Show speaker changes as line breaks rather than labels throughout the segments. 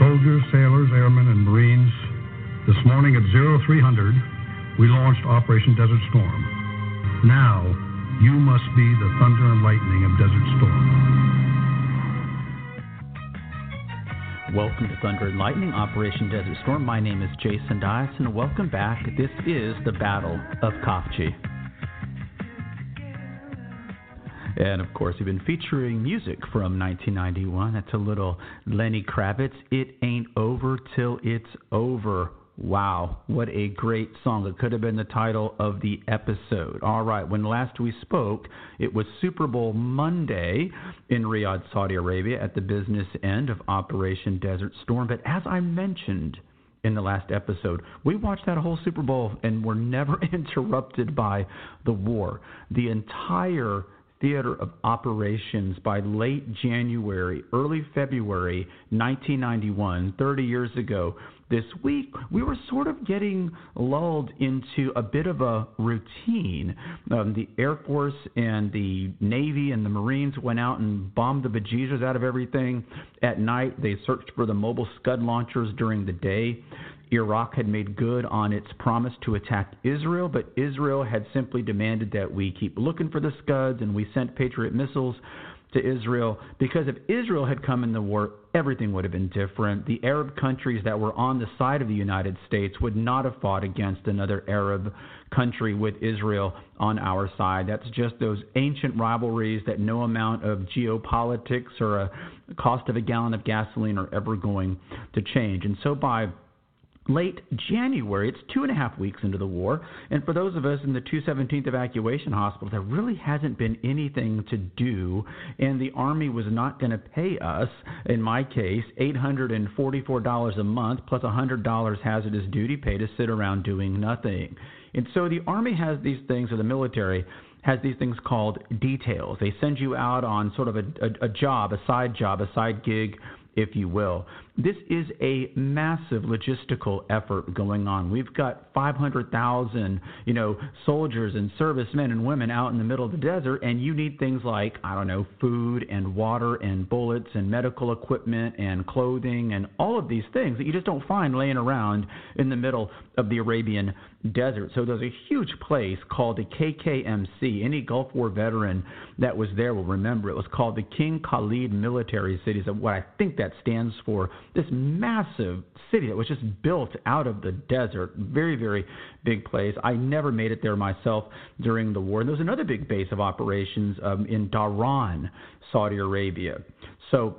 Soldiers, sailors, airmen, and Marines, this morning at 0300, we launched Operation Desert Storm. Now, you must be the thunder and lightning of Desert Storm.
Welcome to Thunder and Lightning, Operation Desert Storm. My name is Jason and welcome back. This is the Battle of Khafji. And of course, we've been featuring music from 1991. That's a little Lenny Kravitz. It ain't over till it's over. Wow, what a great song. It could have been the title of the episode. All right, when last we spoke, it was Super Bowl Monday in Riyadh, Saudi Arabia, at the business end of Operation Desert Storm. But as I mentioned, in the last episode. We watched that whole Super Bowl and were never interrupted by the war. The entire theater of operations by late January, early February 1991, 30 years ago. This week, we were sort of getting lulled into a bit of a routine. Um, the Air Force and the Navy and the Marines went out and bombed the bejesus out of everything. At night, they searched for the mobile Scud launchers during the day. Iraq had made good on its promise to attack Israel, but Israel had simply demanded that we keep looking for the Scuds and we sent Patriot missiles to Israel because if Israel had come in the war, everything would have been different. The Arab countries that were on the side of the United States would not have fought against another Arab country with Israel on our side. That's just those ancient rivalries that no amount of geopolitics or a cost of a gallon of gasoline are ever going to change. And so by late January. It's two and a half weeks into the war. And for those of us in the 217th Evacuation Hospital, there really hasn't been anything to do. And the Army was not going to pay us, in my case, $844 a month plus $100 hazardous duty pay to sit around doing nothing. And so the Army has these things, or the military has these things called details. They send you out on sort of a, a, a job, a side job, a side gig if you will. This is a massive logistical effort going on. We've got 500,000, you know, soldiers and servicemen and women out in the middle of the desert, and you need things like, I don't know, food and water and bullets and medical equipment and clothing and all of these things that you just don't find laying around in the middle of the Arabian desert. So there's a huge place called the KKMC. Any Gulf War veteran that was there will remember it was called the King Khalid Military Cities, what I think that stands for this massive city that was just built out of the desert. Very, very big place. I never made it there myself during the war. And there was another big base of operations um, in Dhahran, Saudi Arabia. So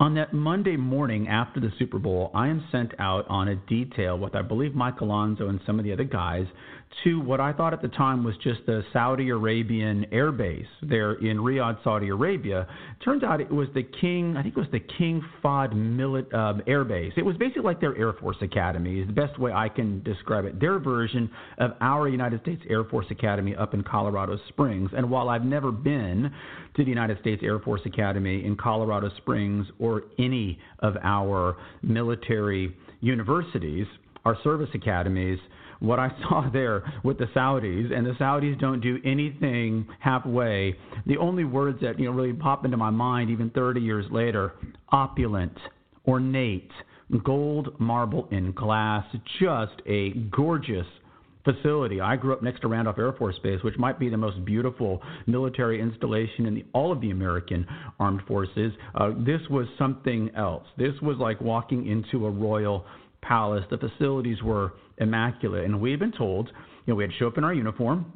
on that Monday morning after the Super Bowl, I am sent out on a detail with, I believe, Mike Alonso and some of the other guys to what I thought at the time was just the Saudi Arabian air base there in Riyadh, Saudi Arabia. Turns out it was the King, I think it was the King Fahd Milit, uh, Air Base. It was basically like their Air Force Academy, is the best way I can describe it. Their version of our United States Air Force Academy up in Colorado Springs. And while I've never been to the United States Air Force Academy in Colorado Springs or any of our military universities, our service academies, what I saw there with the Saudis, and the Saudis don't do anything halfway. The only words that you know really pop into my mind, even 30 years later, opulent, ornate, gold marble in glass, just a gorgeous facility. I grew up next to Randolph Air Force Base, which might be the most beautiful military installation in the, all of the American armed forces. Uh, this was something else. This was like walking into a royal palace. The facilities were immaculate. And we had been told, you know, we had to show up in our uniform,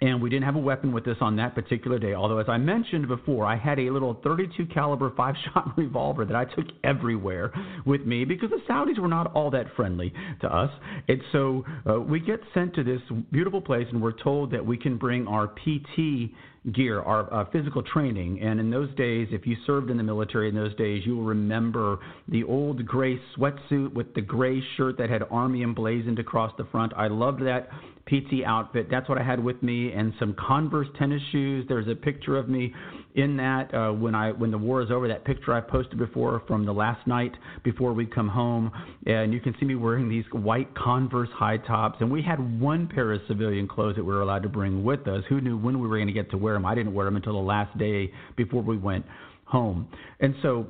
and we didn't have a weapon with us on that particular day. Although, as I mentioned before, I had a little 32 caliber five shot revolver that I took everywhere with me because the Saudis were not all that friendly to us. And so uh, we get sent to this beautiful place, and we're told that we can bring our PT gear, our uh, physical training. And in those days, if you served in the military in those days, you will remember the old gray sweatsuit with the gray shirt that had Army emblazoned across the front. I loved that PT outfit. That's what I had with me, and some Converse tennis shoes. There's a picture of me in that uh, when I when the war is over. That picture I posted before from the last night before we come home, and you can see me wearing these white Converse high tops. And we had one pair of civilian clothes that we were allowed to bring with us. Who knew when we were going to get to wear them? I didn't wear them until the last day before we went home. And so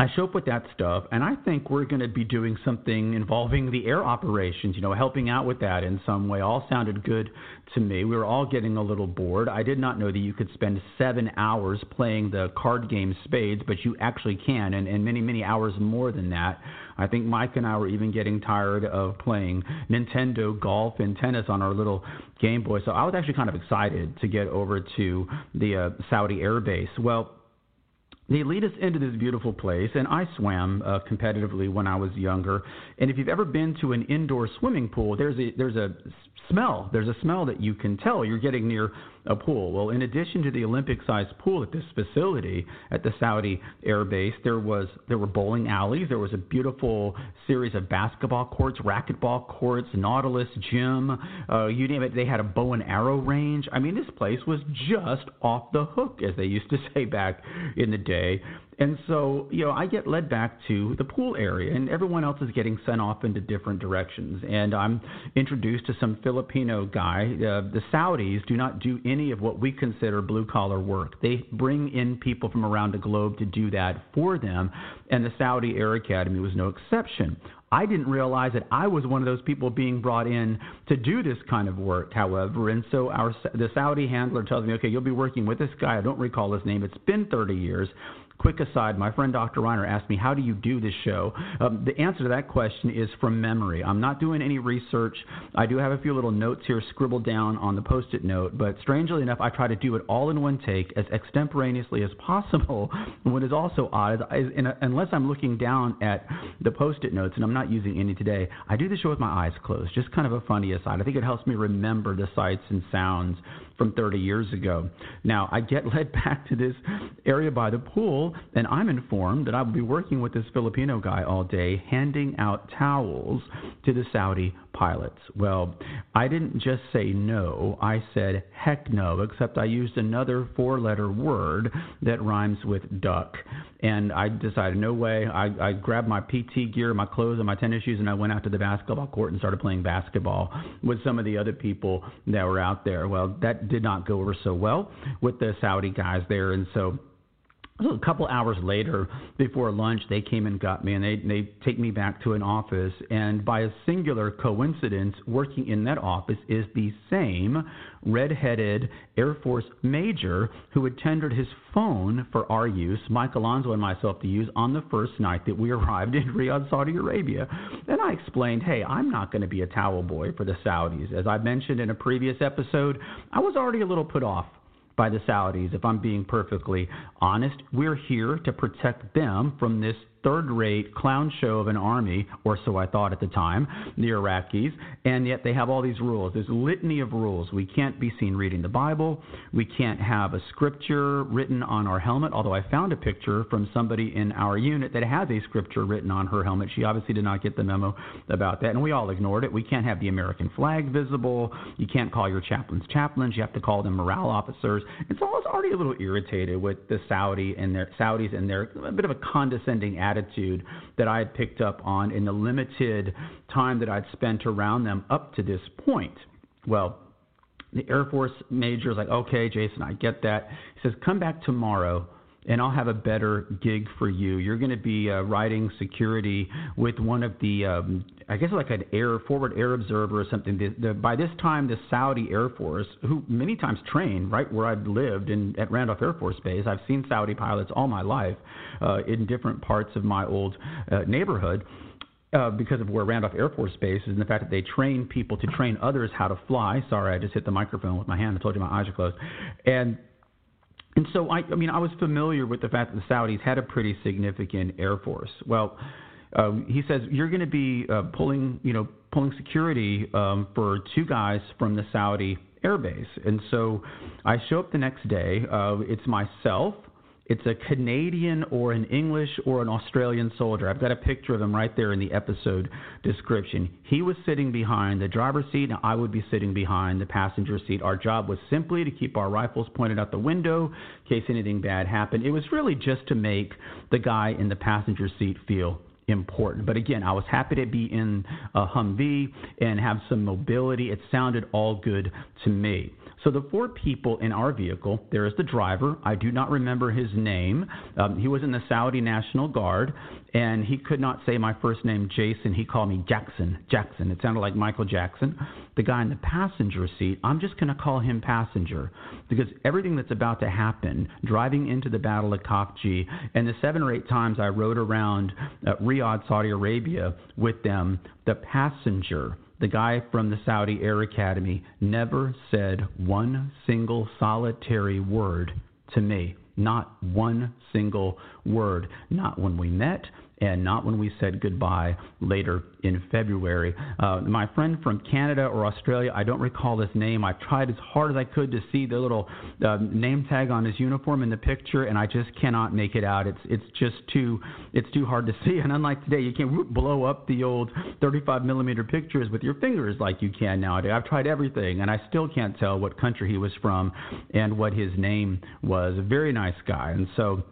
I show up with that stuff, and I think we're going to be doing something involving the air operations, you know, helping out with that in some way. All sounded good to me. We were all getting a little bored. I did not know that you could spend seven hours playing the card game Spades, but you actually can, and, and many, many hours more than that. I think Mike and I were even getting tired of playing Nintendo golf and tennis on our little Game Boy. So I was actually kind of excited to get over to the uh, Saudi Air Base. Well, they lead us into this beautiful place, and I swam uh, competitively when I was younger. And if you've ever been to an indoor swimming pool, there's a there's a smell. There's a smell that you can tell you're getting near a pool. Well, in addition to the Olympic-sized pool at this facility at the Saudi Air Base, there was there were bowling alleys. There was a beautiful series of basketball courts, racquetball courts, Nautilus gym. Uh, you name it. They had a bow and arrow range. I mean, this place was just off the hook, as they used to say back in the day. And so, you know, I get led back to the pool area, and everyone else is getting sent off into different directions. And I'm introduced to some Filipino guy. Uh, the Saudis do not do any of what we consider blue collar work. They bring in people from around the globe to do that for them, and the Saudi Air Academy was no exception. I didn't realize that I was one of those people being brought in to do this kind of work, however. And so our the Saudi handler tells me, okay, you'll be working with this guy. I don't recall his name. It's been 30 years. Quick aside, my friend Dr. Reiner asked me, How do you do this show? Um, the answer to that question is from memory. I'm not doing any research. I do have a few little notes here scribbled down on the post it note, but strangely enough, I try to do it all in one take as extemporaneously as possible. what is also odd is, a, unless I'm looking down at the post it notes, and I'm not using any today, I do the show with my eyes closed. Just kind of a funny aside. I think it helps me remember the sights and sounds from 30 years ago. Now, I get led back to this area by the pool, and I'm informed that I will be working with this Filipino guy all day, handing out towels to the Saudi pilots. Well, I didn't just say no, I said heck no, except I used another four letter word that rhymes with duck. And I decided, no way. I, I grabbed my PT gear, my clothes, and my tennis shoes, and I went out to the basketball court and started playing basketball with some of the other people that were out there. Well, that did not go over so well with the Saudi guys there. And so a couple hours later, before lunch, they came and got me, and they they take me back to an office. And by a singular coincidence, working in that office is the same red-headed Air Force major who had tendered his phone for our use, Mike Alonso and myself to use on the first night that we arrived in Riyadh, Saudi Arabia. And I explained, hey, I'm not going to be a towel boy for the Saudis. As I mentioned in a previous episode, I was already a little put off by the Saudis, if I'm being perfectly honest. We're here to protect them from this third rate clown show of an army, or so I thought at the time, the Iraqis, and yet they have all these rules. A litany of rules. We can't be seen reading the Bible. We can't have a scripture written on our helmet, although I found a picture from somebody in our unit that has a scripture written on her helmet. She obviously did not get the memo about that, and we all ignored it. We can't have the American flag visible. You can't call your chaplains chaplains. You have to call them morale officers. And so I was already a little irritated with the Saudi and their Saudis and their a bit of a condescending attitude attitude that I had picked up on in the limited time that I'd spent around them up to this point. Well, the Air Force major is like, okay, Jason, I get that. He says, come back tomorrow and I'll have a better gig for you. You're going to be uh, riding security with one of the, um, I guess like an air forward air observer or something. The, the, by this time, the Saudi Air Force, who many times train right where I've lived in at Randolph Air Force Base, I've seen Saudi pilots all my life uh, in different parts of my old uh, neighborhood. Uh, because of where Randolph Air Force Base is and the fact that they train people to train others how to fly. Sorry, I just hit the microphone with my hand. I told you my eyes are closed. And and so, I, I mean, I was familiar with the fact that the Saudis had a pretty significant air force. Well, um, he says you're going to be uh, pulling, you know, pulling security um, for two guys from the Saudi air base. And so, I show up the next day. Uh, it's myself, it's a Canadian or an English or an Australian soldier. I've got a picture of him right there in the episode description. He was sitting behind the driver's seat, and I would be sitting behind the passenger seat. Our job was simply to keep our rifles pointed out the window in case anything bad happened. It was really just to make the guy in the passenger seat feel important. But again, I was happy to be in a Humvee and have some mobility. It sounded all good to me. So the four people in our vehicle, there is the driver. I do not remember his name. Um, he was in the Saudi National Guard, and he could not say my first name, Jason. He called me Jackson. Jackson. It sounded like Michael Jackson. The guy in the passenger seat, I'm just going to call him passenger because everything that's about to happen, driving into the Battle of Khafji, and the seven or eight times I rode around uh, Riyadh, Saudi Arabia with them, the passenger the guy from the Saudi Air Academy never said one single solitary word to me. Not one single word. Not when we met, and not when we said goodbye later in February. Uh, my friend from Canada or Australia, I don't recall his name. I tried as hard as I could to see the little uh, name tag on his uniform in the picture, and I just cannot make it out. It's it's just too it's too hard to see. And unlike today, you can't blow up the old 35 millimeter pictures with your fingers like you can nowadays. I've tried everything, and I still can't tell what country he was from and what his name was. A very nice guy, and so.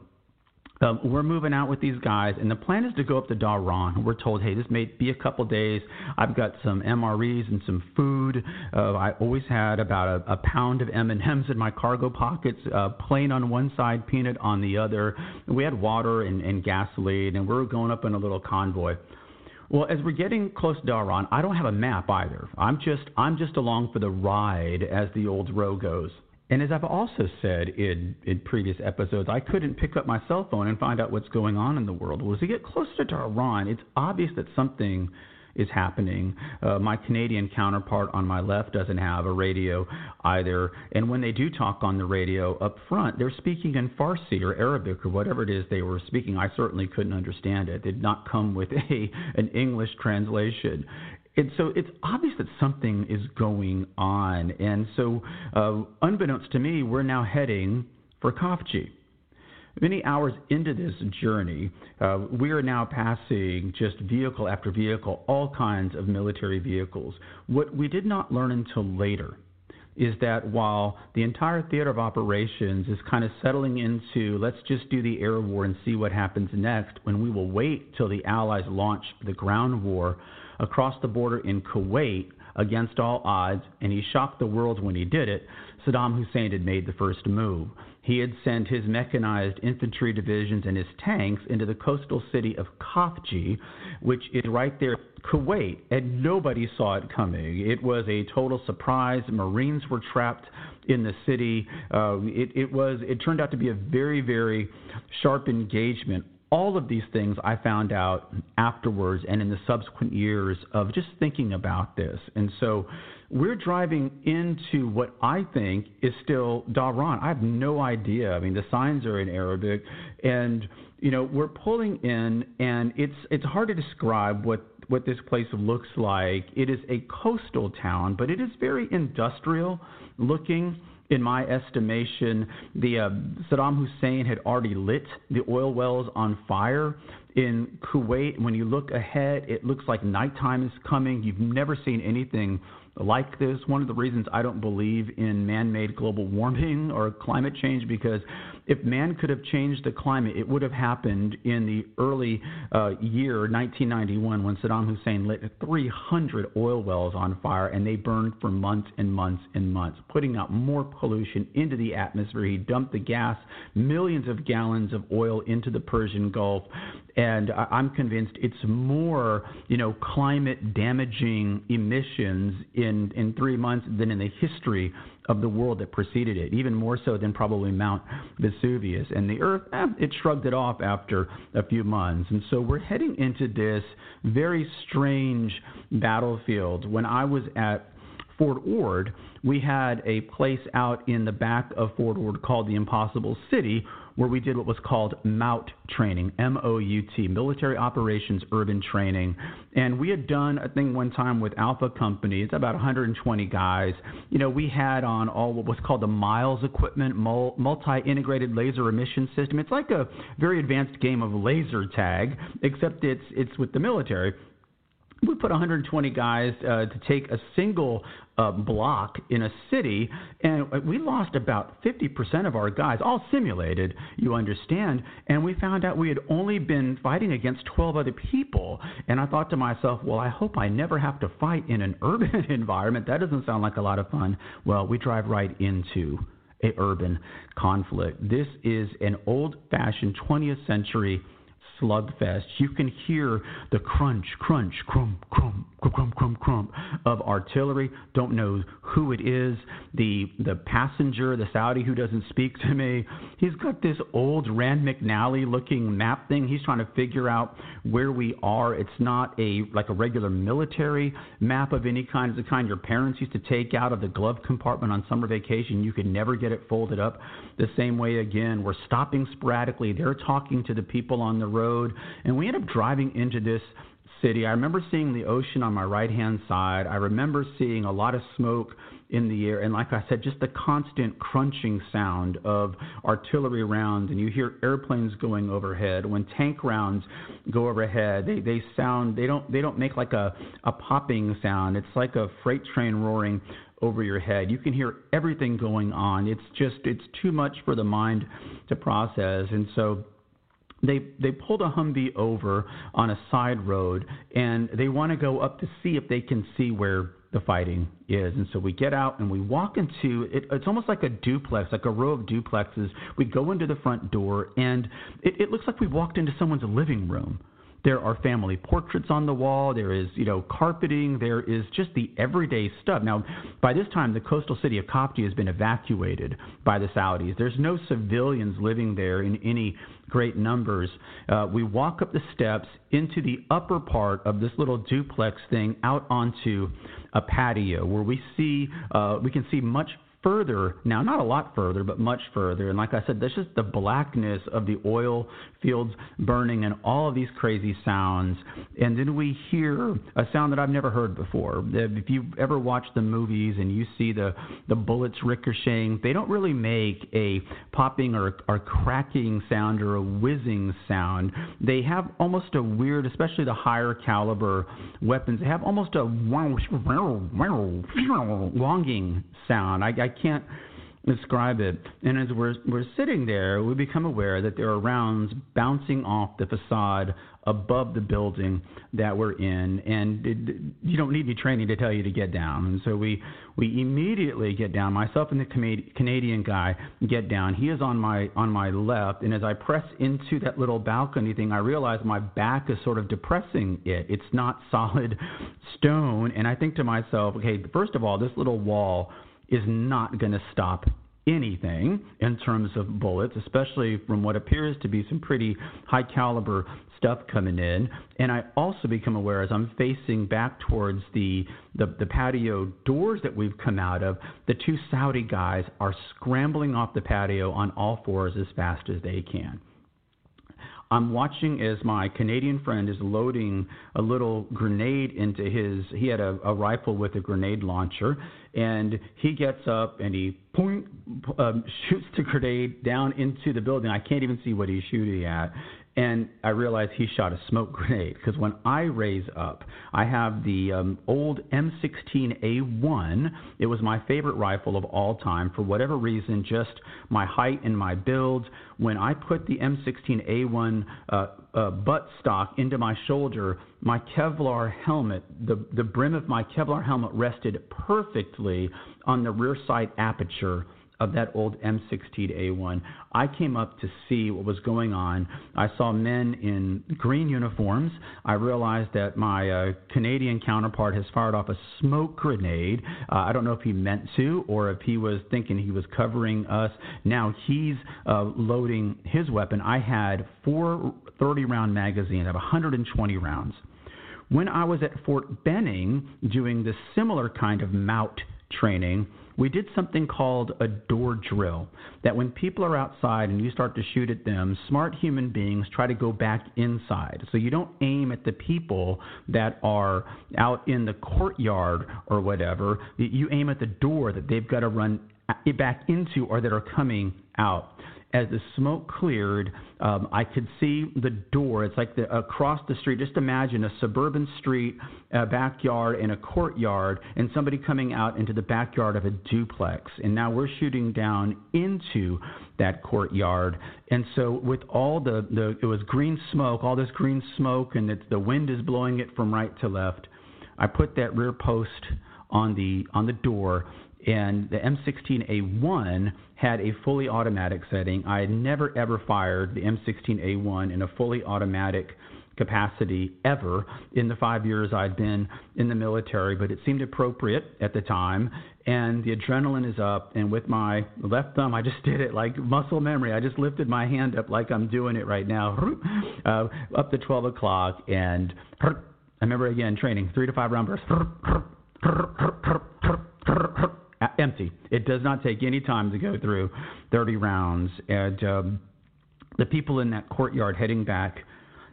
Um, we're moving out with these guys, and the plan is to go up to Dhahran. We're told, hey, this may be a couple days. I've got some MREs and some food. Uh, I always had about a, a pound of M&Ms in my cargo pockets, uh, plain on one side, peanut on the other. We had water and, and gasoline, and we are going up in a little convoy. Well, as we're getting close to Dhahran, I don't have a map either. I'm just I'm just along for the ride, as the old row goes. And as I've also said in, in previous episodes, I couldn't pick up my cell phone and find out what's going on in the world. Well, as we get closer to Dhahran, it's obvious that something is happening. Uh, my Canadian counterpart on my left doesn't have a radio either. And when they do talk on the radio up front, they're speaking in Farsi or Arabic or whatever it is they were speaking. I certainly couldn't understand it. It did not come with a an English translation. And so it's obvious that something is going on. And so, uh, unbeknownst to me, we're now heading for Khafji. Many hours into this journey, uh, we are now passing just vehicle after vehicle, all kinds of military vehicles. What we did not learn until later is that while the entire theater of operations is kind of settling into let's just do the air war and see what happens next, when we will wait till the Allies launch the ground war across the border in Kuwait against all odds, and he shocked the world when he did it. Saddam Hussein had made the first move. He had sent his mechanized infantry divisions and his tanks into the coastal city of Khafji, which is right there, Kuwait, and nobody saw it coming. It was a total surprise. Marines were trapped in the city. Uh, it, it was. It turned out to be a very, very sharp engagement all of these things I found out afterwards and in the subsequent years of just thinking about this. And so we're driving into what I think is still Dhahran. I have no idea. I mean, the signs are in Arabic, and you know we're pulling in, and it's it's hard to describe what what this place looks like. It is a coastal town, but it is very industrial looking in my estimation, the uh, Saddam Hussein had already lit the oil wells on fire in Kuwait. When you look ahead, it looks like nighttime is coming. You've never seen anything like this. One of the reasons I don't believe in man made global warming or climate change because if man could have changed the climate, it would have happened in the early uh, year 1991 when Saddam Hussein lit 300 oil wells on fire and they burned for months and months and months, putting out more pollution into the atmosphere. He dumped the gas, millions of gallons of oil into the Persian Gulf, and I'm convinced it's more, you know, climate damaging emissions in in three months than in the history of the world that preceded it, even more so than probably Mount Vesuvius. And the Earth, eh, it shrugged it off after a few months. And so we're heading into this very strange battlefield. When I was at Fort Ord, we had a place out in the back of Fort Ord called the Impossible City where we did what was called MOUT training, M O U T, Military Operations Urban Training. And we had done a thing one time with Alpha Company. It's about 120 guys. You know, we had on all what was called the MILES equipment, multi integrated laser emission system. It's like a very advanced game of laser tag, except it's, it's with the military we put 120 guys uh, to take a single uh, block in a city, and we lost about 50% of our guys, all simulated, you understand. And we found out we had only been fighting against 12 other people. And I thought to myself, well, I hope I never have to fight in an urban environment. That doesn't sound like a lot of fun. Well, we drive right into a urban conflict. This is an old-fashioned 20th century slugfest. You can hear the crunch, crunch, crump, crump, crump, crump, crump of artillery. Don't know who it is. The the passenger, the Saudi who doesn't speak to me, he's got this old Rand McNally looking map thing. He's trying to figure out where we are. It's not a like a regular military map of any kind. It's the kind your parents used to take out of the glove compartment on summer vacation. You could never get it folded up the same way again. We're stopping sporadically. They're talking to the people on the road, and we end up driving into this city. I remember seeing the ocean on my right hand side. I remember seeing a lot of smoke in the air. And like I said, just the constant crunching sound of artillery rounds, and you hear airplanes going overhead. When tank rounds go overhead, they, they sound they don't they don't make like a, a popping sound. It's like a freight train roaring over your head. You can hear everything going on. It's just it's too much for the mind to process. And so they they pulled a Humvee over on a side road and they want to go up to see if they can see where the fighting is. And so we get out and we walk into it, it's almost like a duplex, like a row of duplexes. We go into the front door and it, it looks like we walked into someone's living room. There are family portraits on the wall. There is, you know, carpeting. There is just the everyday stuff. Now, by this time, the coastal city of Khafji has been evacuated by the Saudis. There's no civilians living there in any great numbers. Uh, we walk up the steps into the upper part of this little duplex thing out onto a patio where we see uh, we can see much further now, not a lot further, but much further. And like I said, that's just the blackness of the oil fields burning and all of these crazy sounds. And then we hear a sound that I've never heard before. If you've ever watched the movies and you see the, the bullets ricocheting, they don't really make a popping or, or cracking sound or a whizzing sound. They have almost a weird, especially the higher caliber weapons, they have almost a longing sound. I, I can't describe it. And as we're we're sitting there, we become aware that there are rounds bouncing off the facade above the building that we're in, and it, you don't need any training to tell you to get down. And so we we immediately get down. Myself and the Canadian guy get down. He is on my on my left, and as I press into that little balcony thing, I realize my back is sort of depressing it. It's not solid stone, and I think to myself, okay, first of all, this little wall is not going to stop anything in terms of bullets, especially from what appears to be some pretty high caliber stuff coming in. And I also become aware as I'm facing back towards the, the, the patio doors that we've come out of, the two Saudi guys are scrambling off the patio on all fours as fast as they can. I'm watching as my Canadian friend is loading a little grenade into his. He had a, a rifle with a grenade launcher, and he gets up and he point, um, shoots the grenade down into the building. I can't even see what he's shooting at, and I realized he shot a smoke grenade because when I raise up, I have the um, old M16A1. It was my favorite rifle of all time for whatever reason, just my height and my build. When I put the M16A1 uh, uh, butt stock into my shoulder, my Kevlar helmet, the, the brim of my Kevlar helmet rested perfectly on the rear sight aperture of that old M16A1. I came up to see what was going on. I saw men in green uniforms. I realized that my uh, Canadian counterpart has fired off a smoke grenade. Uh, I don't know if he meant to or if he was thinking he was covering us. Now he's uh, loading his weapon. I had four 30 round magazines, I have 120 rounds. When I was at Fort Benning doing the similar kind of MOUT training, we did something called a door drill. That when people are outside and you start to shoot at them, smart human beings try to go back inside. So you don't aim at the people that are out in the courtyard or whatever. You aim at the door that they've got to run uh, back into or that are coming out. As the smoke cleared, um, I could see the door. It's like the, across the street. Just imagine a suburban street, a backyard, and a courtyard, and somebody coming out into the backyard of a duplex. And now we're shooting down into that courtyard. And so with all the, the it was green smoke, all this green smoke, and it's, the wind is blowing it from right to left. I put that rear post on the on the door and the M16A1 had a fully automatic setting. I had never ever fired the M16A1 in a fully automatic capacity ever in the five years I'd been in the military, but it seemed appropriate at the time. And the adrenaline is up, and with my left thumb, I just did it like muscle memory. I just lifted my hand up like I'm doing it right now, uh, up to 12 o'clock, and I remember again training three to five round bursts empty. It does not take any time to go through 30 rounds. And um, the people in that courtyard heading back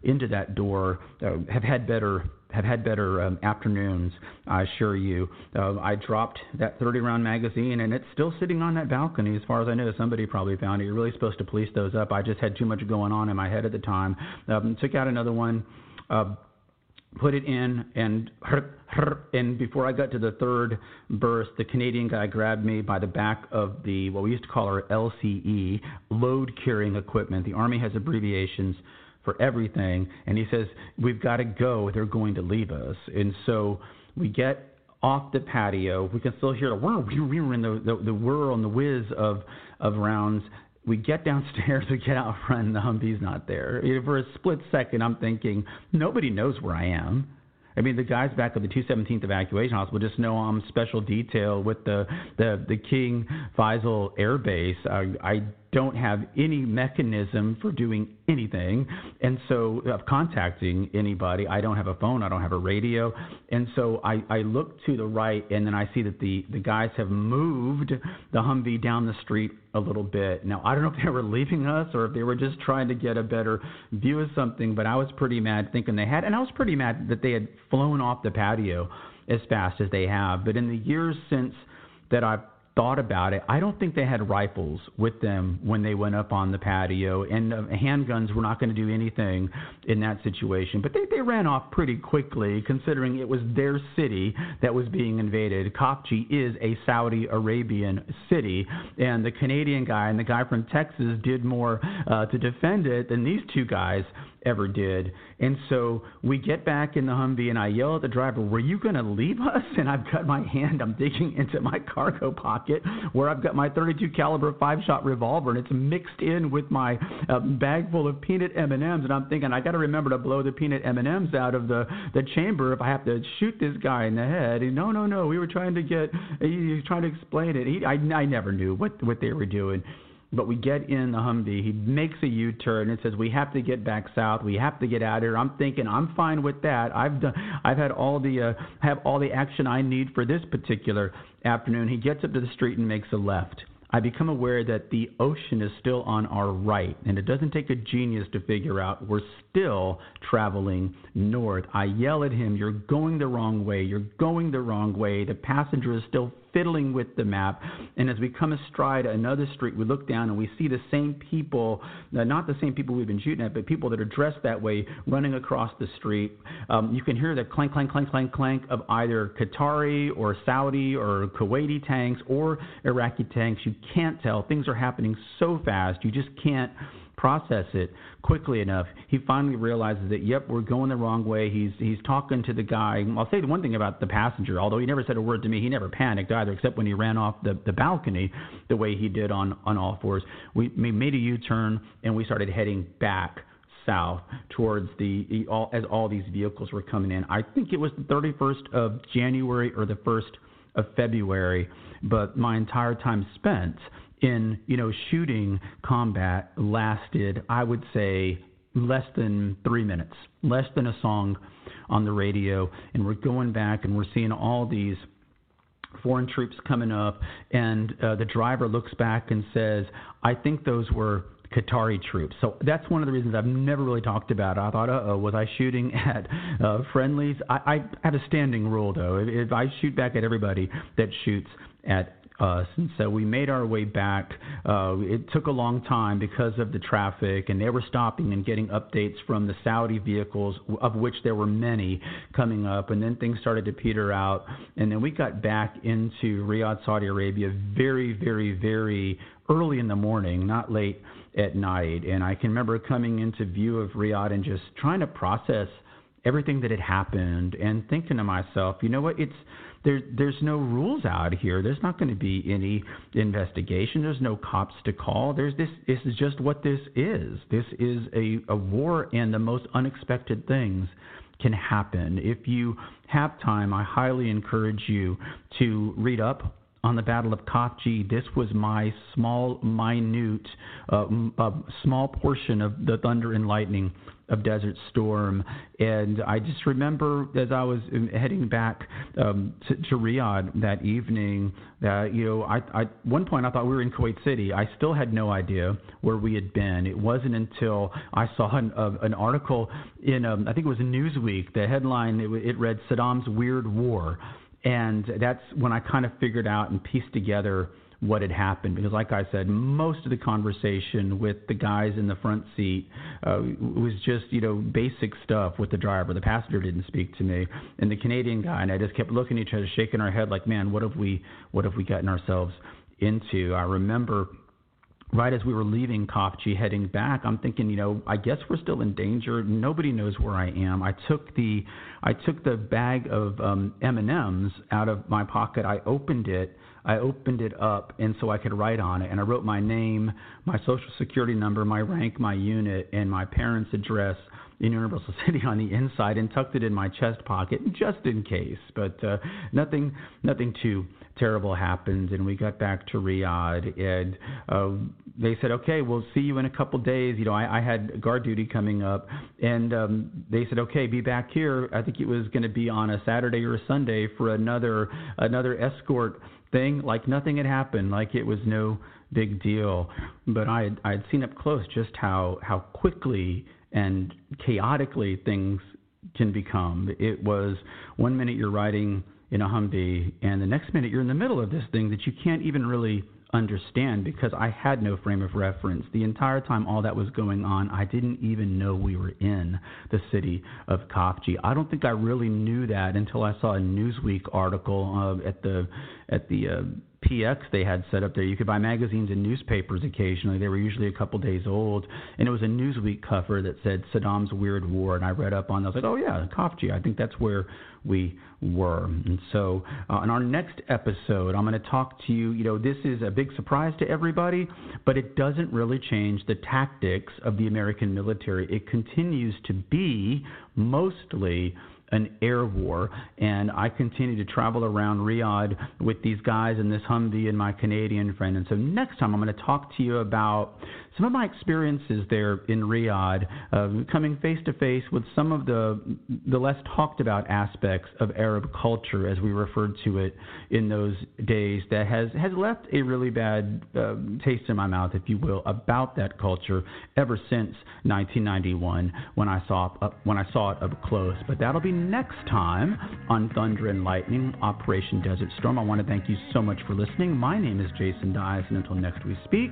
into that door uh, have had better have had better um, afternoons, I assure you. Uh, I dropped that 30 round magazine and it's still sitting on that balcony as far as I know. Somebody probably found it. You're really supposed to police those up. I just had too much going on in my head at the time. Um, took out another one. Uh, put it in, and and before I got to the third burst, the Canadian guy grabbed me by the back of the what we used to call our LCE, load carrying equipment. The Army has abbreviations for everything, and he says we've got to go. They're going to leave us, and so we get off the patio. We can still hear the whir, whir, and the, the the whir and the whiz of of rounds we get downstairs, we get out front, and the Humvee's not there. For a split second, I'm thinking nobody knows where I am. I mean, the guys back at the 217th Evacuation Hospital just know I'm special detail with the the, the King Faisal Air Base. I, I don't have any mechanism for doing anything, and so of contacting anybody. I don't have a phone. I don't have a radio, and so I, I look to the right, and then I see that the the guys have moved the Humvee down the street a little bit. Now I don't know if they were leaving us or if they were just trying to get a better view of something, but I was pretty mad thinking they had, and I was pretty mad that they had flown off the patio as fast as they have. But in the years since that I've thought about it, I don't think they had rifles with them when they went up on the patio, and uh, handguns were not going to do anything in that situation. But they, they ran off pretty quickly, considering it was their city that was being invaded. Khafji is a Saudi Arabian city, and the Canadian guy and the guy from Texas did more uh, to defend it than these two guys ever did. And so we get back in the Humvee, and I yell at the driver, "Were you going to leave us?" And I've got my hand, I'm digging into my cargo pocket where I've got my 32 caliber five-shot revolver, and it's mixed in with my uh, bag full of peanut M&Ms. And I'm thinking, I got to remember to blow the peanut M&Ms out of the the chamber if I have to shoot this guy in the head. And no, no, no, we were trying to get, he was trying to explain it. He, I, I never knew what what they were doing. But we get in the Humvee. He makes a U-turn and says, "We have to get back south. We have to get out of here." I'm thinking, I'm fine with that. I've done. I've had all the uh, have all the action I need for this particular afternoon. He gets up to the street and makes a left. I become aware that the ocean is still on our right, and it doesn't take a genius to figure out we're still traveling north. I yell at him, You're going the wrong way. You're going the wrong way. The passenger is still fiddling with the map. And as we come astride another street, we look down and we see the same people, uh, not the same people we've been shooting at, but people that are dressed that way running across the street. Um, you can hear the clank, clank, clank, clank, clank of either Qatari or Saudi or Kuwaiti tanks or Iraqi tanks. You can't tell. Things are happening so fast, you just can't process it quickly enough, he finally realizes that yep, we're going the wrong way. He's he's talking to the guy. I'll say the one thing about the passenger, although he never said a word to me, he never panicked either, except when he ran off the, the balcony the way he did on on all fours. We, we made a U-turn and we started heading back south towards the all as all these vehicles were coming in. I think it was the 31st of January or the 1st of February, but my entire time spent in you know shooting combat lasted I would say less than three minutes, less than a song on the radio, and we're going back and we're seeing all these foreign troops coming up, and uh, the driver looks back and says, "I think those were." Qatari troops. So that's one of the reasons I've never really talked about. It. I thought, uh oh, was I shooting at uh, friendlies? I, I have a standing rule though. If, if I shoot back at everybody that shoots at And so we made our way back. Uh, it took a long time because of the traffic, and they were stopping and getting updates from the Saudi vehicles, of which there were many coming up. And then things started to peter out. And then we got back into Riyadh, Saudi Arabia, very, very, very early in the morning, not late at night. And I can remember coming into view of Riyadh and just trying to process everything that had happened and thinking to myself, you know what, it's there, there's no rules out here. There's not going to be any investigation. There's no cops to call. There's this. This is just what this is. This is a, a war, and the most unexpected things can happen. If you have time, I highly encourage you to read up on the Battle of Khafji. This was my small, minute, uh, uh, small portion of the thunder and lightning of Desert Storm. And I just remember as I was heading back um, to, to Riyadh that evening that, you know, I, I, at one point I thought we were in Kuwait City. I still had no idea where we had been. It wasn't until I saw an, uh, an article in, um, I think it was Newsweek. The headline, it, it read Saddam's Weird War. And that's when I kind of figured out and pieced together – what had happened because, like I said, most of the conversation with the guys in the front seat uh, was just you know basic stuff with the driver. The passenger didn't speak to me, and the Canadian guy and I just kept looking at each other, shaking our head like, man, what have we what have we gotten ourselves into? I remember right as we were leaving Khafji heading back, I'm thinking, you know, I guess we're still in danger. Nobody knows where I am. I took the I took the bag of um, M&Ms out of my pocket. I opened it I opened it up and so I could write on it. And I wrote my name, my social security number, my rank, my unit, and my parents' address in Universal City on the inside and tucked it in my chest pocket just in case. But uh, nothing, nothing too terrible happened. And we got back to Riyadh and uh, they said, okay, we'll see you in a couple days. You know, I, I had guard duty coming up and um, they said, okay, be back here. I think it was going to be on a Saturday or a Sunday for another another escort thing like nothing had happened, like it was no big deal. But I had, I had seen up close just how how quickly and chaotically things can become. It was one minute you're riding in a Humvee, and the next minute you're in the middle of this thing that you can't even really understand because I had no frame of reference. The entire time all that was going on, I didn't even know we were in the city of Khafji. I don't think I really knew that until I saw a Newsweek article uh, at the at the uh, PX they had set up there. You could buy magazines and newspapers occasionally. They were usually a couple days old, and it was a Newsweek cover that said Saddam's Weird War. And I read up on. That. I was like, oh yeah, Khafji. I think that's where we were. And so, uh, in our next episode, I'm going to talk to you. You know, this is a big surprise to everybody, but it doesn't really change the tactics of the American military. It continues to be mostly an air war. And I continue to travel around Riyadh with these guys and this Humvee and my Canadian friend. And so next time I'm going to talk to you about some of my experiences there in Riyadh, uh, coming face to face with some of the the less talked about aspects of Arab culture, as we referred to it in those days, that has has left a really bad uh, taste in my mouth, if you will, about that culture ever since 1991 when I saw uh, when I saw it up close. But that'll be next time on Thunder and Lightning, Operation Desert Storm. I want to thank you so much for listening. My name is Jason Dyes, and until next we speak.